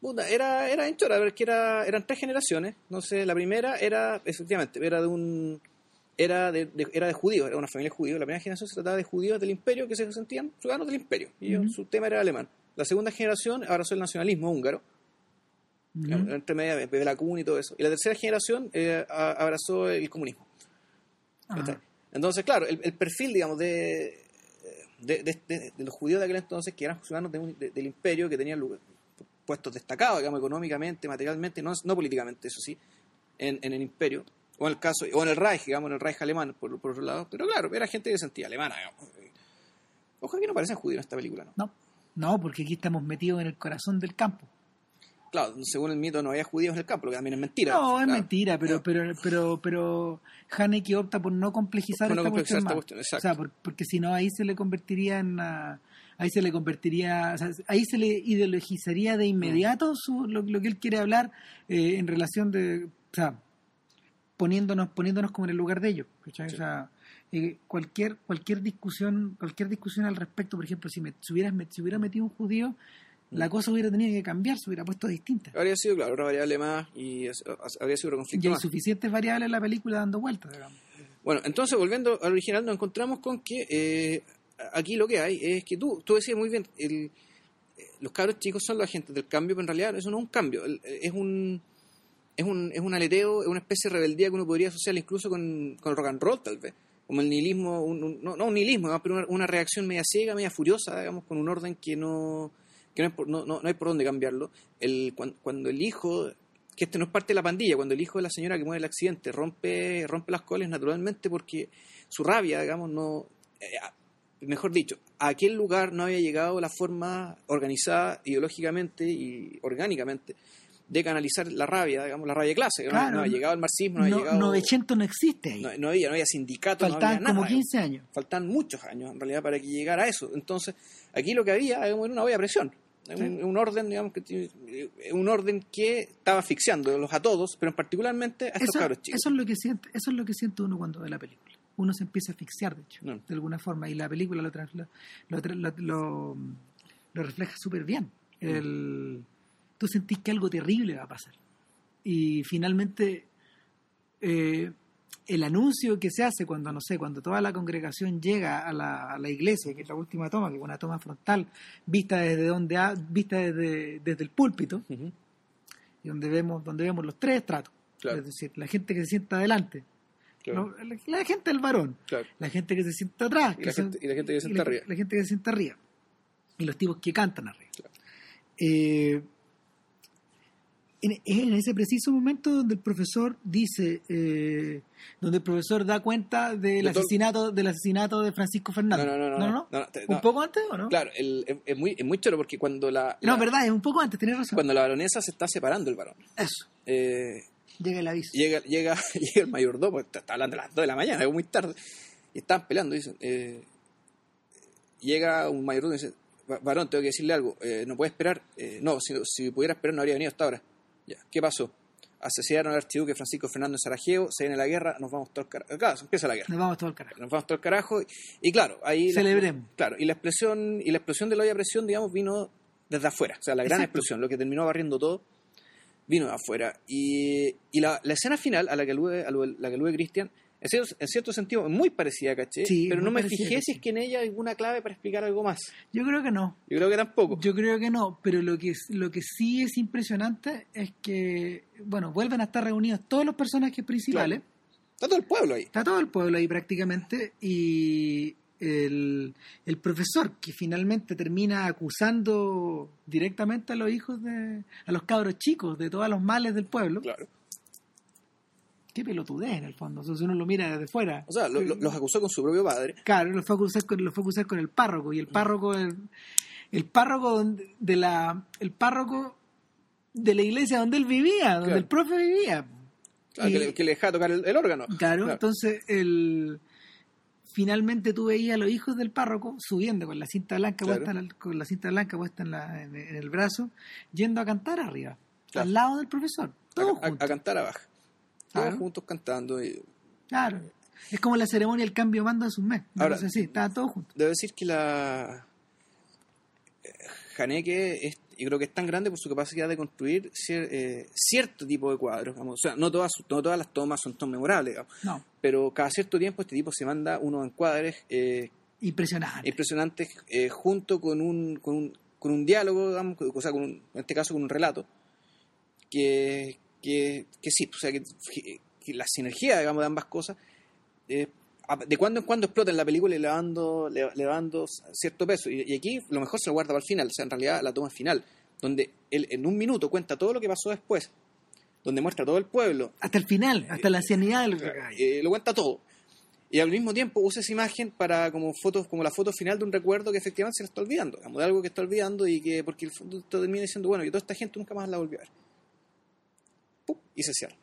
No. era, era a ver, que era, eran tres generaciones, no sé, la primera era, efectivamente, era de un, era de, era de judíos, era una familia judía, la primera generación se trataba de judíos del imperio que se sentían ciudadanos del imperio, y su tema era alemán. La segunda generación abrazó el nacionalismo húngaro, entre media de la CUN y todo eso, y la tercera generación eh, abrazó el comunismo. Entonces, claro, el, perfil, digamos, de, de, los judíos de aquel entonces, que eran ciudadanos del imperio, que tenían puestos destacados, digamos, económicamente, materialmente, no, no políticamente, eso sí, en, en, el imperio, o en el caso, o en el Reich, digamos, en el Reich alemán, por, por otro lado, pero claro, era gente que sentía alemana, digamos. Ojalá que no parecen judíos en esta película, ¿no? No, no, porque aquí estamos metidos en el corazón del campo. Claro, según el mito no había judíos en el campo, lo que también es mentira. No, es mentira, pero, pero, pero, pero Haneke opta por no complejizar Por no esta complejizar cuestión esta más. cuestión, O sea, por- porque si no ahí se le convertiría en una- ahí se le convertiría, o sea, ahí se le ideologizaría de inmediato su- lo, lo que él quiere hablar eh, en relación de, o sea, poniéndonos, poniéndonos como en el lugar de ellos. O sea, eh, cualquier, cualquier discusión, cualquier discusión al respecto, por ejemplo, si me si hubieras si hubiera metido un judío, la cosa hubiera tenido que cambiar, se hubiera puesto distinta. Habría sido, claro, otra variable más y es- habría sido otro Y hay más. suficientes variables en la película dando vueltas, digamos. Bueno, entonces volviendo al original nos encontramos con que eh, aquí lo que hay es que tú, tú decías muy bien, el- eh, los cabros chicos son los agentes del cambio, pero en realidad eso no es un cambio, es un es un, es un aleteo, es una especie de rebeldía que uno podría asociar incluso con, con rock and roll tal vez, como el nihilismo, un- un- no, no un nihilismo, pero una, una reacción media ciega, media furiosa, digamos, con un orden que no que no, hay por, no, no- no hay por dónde cambiarlo. El, cuando, cuando el hijo que este no es parte de la pandilla, cuando el hijo de la señora que muere el accidente rompe, rompe las coles naturalmente porque su rabia, digamos, no... eh, mejor dicho, a aquel lugar no había llegado la forma organizada ideológicamente y orgánicamente de canalizar la rabia, digamos, la rabia de clase. no- no, había no- llegado el marxismo, no había No, llegado... 900 no existe ahí. No, no había, no había sindicato, no Faltaban había nada. como digamos. 15 años. Faltan muchos años en realidad para que llegara a eso. Entonces, aquí lo que había digamos, era una olla presión. Sí. Un, un orden, digamos, que tiene- un orden que estaba asfixiándolos a todos, pero particularmente a estos Eso, cabros chicos. eso es lo que siente, eso es lo que siente uno cuando ve la película. Uno se empieza a asfixiar, de hecho, No. de alguna forma, y la película lo, lo, lo, lo- lo- lo refleja súper bien. El- tú sentís que algo terrible va a pasar. Y finalmente, eh, el anuncio que se hace cuando, no sé, cuando toda la congregación llega a la, a la iglesia, que es la última toma, que es una toma frontal, vista desde donde ha- vista desde, desde el púlpito, y donde vemos, donde vemos los tres estratos. Claro. Es decir, la gente que se sienta adelante, la, la gente del varón, Claro. la gente que se sienta atrás, Y la, gente, y la gente que se sienta arriba. la gente que se sienta arriba, y los tipos que cantan arriba. Eh, en, es en ese preciso momento donde el profesor dice, eh, donde el profesor da cuenta del asesinato, del asesinato de Francisco Fernández. No, no, no, no, no, no, ¿Un no. poco antes o no? Claro, el- es, es muy, es muy choro porque cuando la, No, la- verdad, es un poco antes, tenés razón. cuando la baronesa se está separando el varón, Eso, eh, llega el aviso. llega, llega, llega el mayordomo, está, está hablando a las 2 de la mañana, es muy tarde, y están peleando, dicen, eh, llega un mayordomo y dice, "Va- varón, tengo que decirle algo, eh, no puede esperar, eh, no, si, si pudiera esperar no habría venido hasta ahora. Ya, ¿qué pasó? Asesinaron al archiduque Francisco Fernando en Sarajevo, se viene la guerra, nos vamos todo el carajo. Claro, empieza la guerra. Nos vamos todo al carajo. Nos vamos todo el carajo. Y, y claro, ahí... la- Celebremos. claro, y la explosión, y la explosión de la olla de presión, digamos, vino desde afuera. O sea, la gran Exacto. explosión, lo que terminó barriendo todo, vino de afuera. Y, y la, la escena final a la que alude, alude- la que alude Cristian, en cierto, en cierto sentido, es muy parecida, ¿caché? Sí, Pero no me parecida, fijé si es que en ella hay alguna clave para explicar algo más. Yo creo que no. Yo creo que tampoco. Yo creo que no, pero lo que, lo que sí es impresionante es que, bueno, vuelven a estar reunidos todos los personajes principales, Está todo el pueblo ahí. está todo el pueblo ahí prácticamente, y el, el profesor que finalmente termina acusando directamente a los hijos de, a los cabros chicos de todos los males del pueblo. Claro. Qué pelotudez en el fondo, o sea, si uno lo mira desde fuera. O sea, lo- lo- los acusó con su propio padre. Claro, lo fue a acusar con, lo fue a acusar con el párroco y el párroco el, el párroco donde- de la el párroco de la iglesia donde él vivía, donde Claro. el profe vivía. Claro, Y- que, le, que le dejaba tocar el, el órgano. Claro, entonces el finalmente tú veías a los hijos del párroco subiendo con la cinta blanca Claro. puesta en con la cinta blanca puesta en, la- en- en el brazo, yendo a cantar arriba, Claro. al lado del profesor, todos a, a cantar abajo. Todos Claro. juntos cantando. Y, Claro. Es como la ceremonia del cambio de mando de sus mes. Ahora- Ahora, sí, estaban todos juntos. debo decir que la eh, Haneke es, yo creo que es tan grande por su capacidad de construir cier- eh, cierto tipo de cuadros. digamos. O sea, no todas, no todas las tomas son tan memorables, digamos. No, pero cada cierto tiempo este tipo se manda unos encuadres eh, impresionante. impresionantes eh, junto con un, con un, con un diálogo, digamos, o sea, con un- en este caso con un relato, que, que, que sí, o sea, que, que la sinergia, digamos, de ambas cosas, eh, de cuando en cuando explota en la película y le va dando, le, le va dando cierto peso. Y, y aquí lo mejor se lo guarda para el final, o sea, en realidad la toma final, donde él en un minuto cuenta todo lo que pasó después, donde muestra todo el pueblo, Hasta el final, hasta la ancianidad de lo que acaba. eh, lo cuenta todo. Y al mismo tiempo usa esa imagen para como fotos, como la foto final de un recuerdo que efectivamente se le está olvidando, digamos, de algo que está olvidando y que, porque el fondo termina diciendo, bueno, y toda esta gente nunca más la volvió a ver. Y se cierra.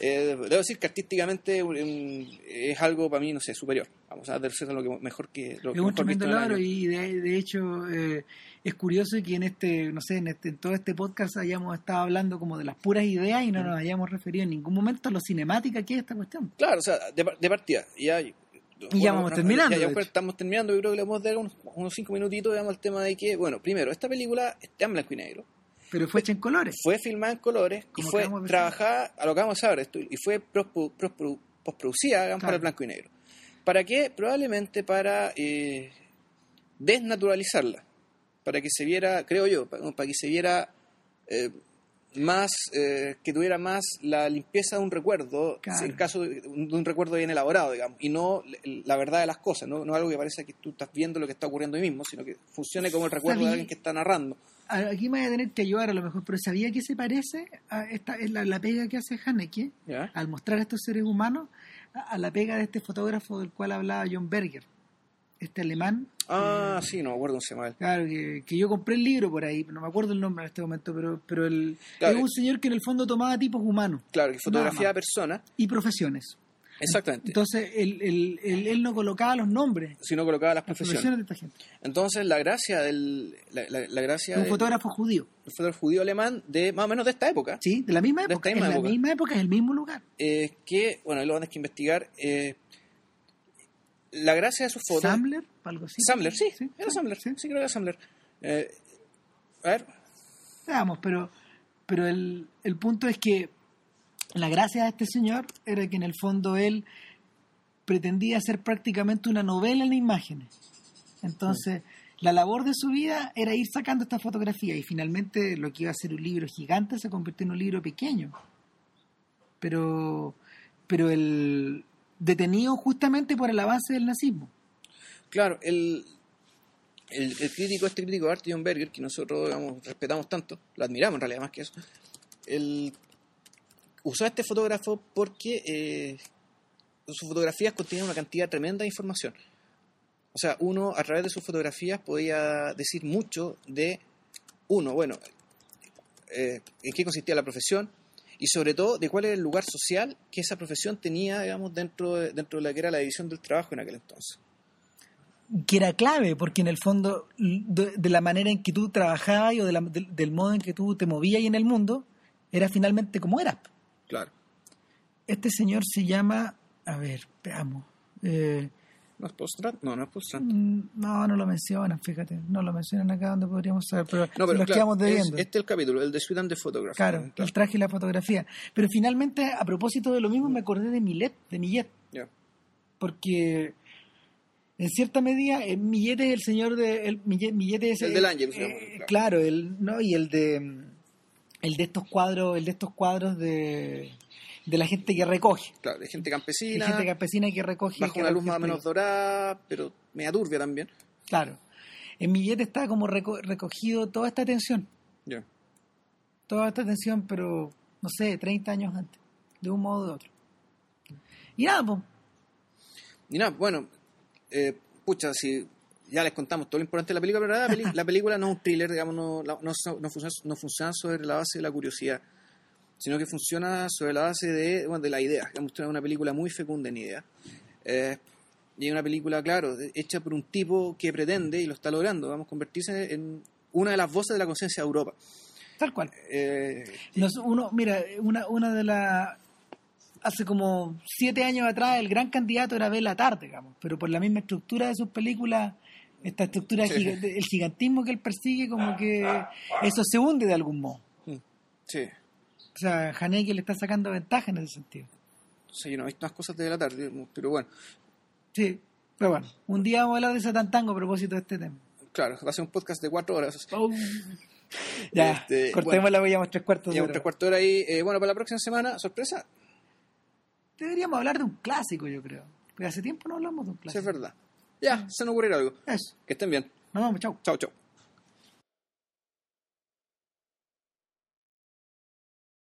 Eh, debo decir que artísticamente um, es algo para mí, no sé, superior. Vamos a decir lo que mejor que lo Es que un tremendo logro y de, de hecho eh, es curioso que en este, no sé, en, este, en todo este podcast hayamos estado hablando como de las puras ideas y no nos hayamos referido en ningún momento a lo cinemática que es esta cuestión. Claro, o sea, de, de partida. Ya, Y ya vamos no, terminando, Ya, estamos terminando. Yo creo que le vamos a dar unos, unos cinco minutitos digamos, al tema de que, bueno, primero, esta película está en blanco y negro. Pero fue hecha en colores. Fue filmada en colores y fue trabajada, a lo que vamos a ver, y fue postproducida digamos, para Claro. el blanco y negro. ¿Para qué? Probablemente para eh, desnaturalizarla. Para que se viera, creo yo, para, para que se viera eh, más, eh, que tuviera más la limpieza de un recuerdo, Claro. en caso de de un recuerdo bien elaborado, digamos, y no la verdad de las cosas, no, no algo que parece que tú estás viendo lo que está ocurriendo ahí mismo, sino que funcione como el recuerdo de alguien que está narrando. Aquí me voy a tener que ayudar a lo mejor, pero ¿sabía que se parece a esta es la, la pega que hace Haneke al mostrar a estos seres humanos a, a la pega de este fotógrafo del cual hablaba John Berger, este alemán Ah, sí, no me acuerdo se él. Claro, que, que yo compré el libro por ahí, no me acuerdo el nombre en este momento, pero, pero el, Claro. es un señor que en el fondo tomaba tipos humanos Claro, que fotografía Nada a personas. y profesiones. Exactamente. Entonces, él, él- él- él no colocaba los nombres, si no colocaba las las profesiones. profesiones de esta gente. Entonces, la gracia del. La, la- la gracia un del- fotógrafo judío, del fotógrafo judío alemán de más o menos de esta época. ¿sí? De la misma De época, esta misma en la época. misma época, es el mismo lugar. eh, que, bueno, ahí lo van a tener que investigar. eh, la gracia de sus fotos. Samler, algo así. Samler, sí, Sí, era Samler, sí, sí. creo que era Samler. Eh, a ver, Veamos, pero, pero el, el punto es que la gracia de este señor era que en el fondo él pretendía hacer prácticamente una novela en imágenes. Entonces, la labor de su vida era ir sacando esta fotografía y finalmente lo que iba a ser un libro gigante se convirtió en un libro pequeño. Pero, pero el detenido justamente por el avance del nazismo. claro, el, el, crítico, este crítico de arte, John Berger, que nosotros respetamos tanto, lo admiramos en realidad más que eso, él usó a este fotógrafo porque eh, sus fotografías contienen una cantidad tremenda de información. O sea, uno a través de sus fotografías podía decir mucho de uno, bueno, eh, en qué consistía la profesión y sobre todo de cuál era el lugar social que esa profesión tenía, digamos, dentro de, dentro de la que era la división del trabajo en aquel entonces. que era clave, porque en el fondo, de, la manera en que tú trabajabas y o de la- del- modo en que tú te movías en el mundo, era finalmente como eras. Claro. Este señor se llama, a ver, veamos. eh, ¿No es post No, no es post mm, no, no lo mencionan, fíjate, no lo mencionan acá donde podríamos saber, pero, No, pero claro, quedamos es- debiendo. este es el capítulo, el de Sweden de Photography. claro, el traje y la fotografía. Pero finalmente, a propósito de lo mismo, me acordé de Millet, de Millet, Ya. porque en cierta medida eh, Millet es el señor de el Millet, Millet es El del Ángel, eh, claro el no y el de mm, el de estos cuadros el de estos cuadros de de la gente que recoge. Claro, de gente de campesina, gente campesina que recoge bajo que una luz más o menos dorada, pero media turbia también. claro. En Millet está como reco- recogido toda esta atención. Ya. toda esta atención pero no sé 30 años antes de un modo o de otro. Y nada pues Y nada, bueno, eh, pucha, si ya les contamos todo lo importante de la película, pero la, peli- la película no es un thriller, digamos, no, no, no funciona, no funciona sobre la base de la curiosidad, sino que funciona sobre la base de, bueno, de la idea. Digamos, es una película muy fecunda en ideas. Eh, y es una película, claro, hecha por un tipo que pretende, y lo está logrando, vamos, convertirse en una de las voces de la conciencia de Europa. tal cual Eh, Nos- uno, mira, una, una de las. Hace como siete años atrás, el gran candidato era Bela Tarde, digamos, pero por la misma estructura de sus películas, esta estructura, Sí. giga- el gigantismo que él persigue, como que eso se hunde de algún modo. sí, O sea, Haneke le está sacando ventaja en ese sentido. sea, yo no he visto más cosas de la tarde, pero bueno, Sí, pero bueno, un día vamos a hablar de Satantango a propósito de este tema. claro, va a ser un podcast de cuatro horas. Ya, Este, cortemos la veíamos tres cuartos de hora. tres cuartos de hora ahí. Eh, bueno, para la próxima semana, sorpresa. Deberíamos hablar de un clásico, yo creo. Porque hace tiempo no hablamos de un Sí, clásico. es verdad. Ya, se nos ocurrirá algo. Eso. Que estén bien. Nos vemos, chao. Chao, chao.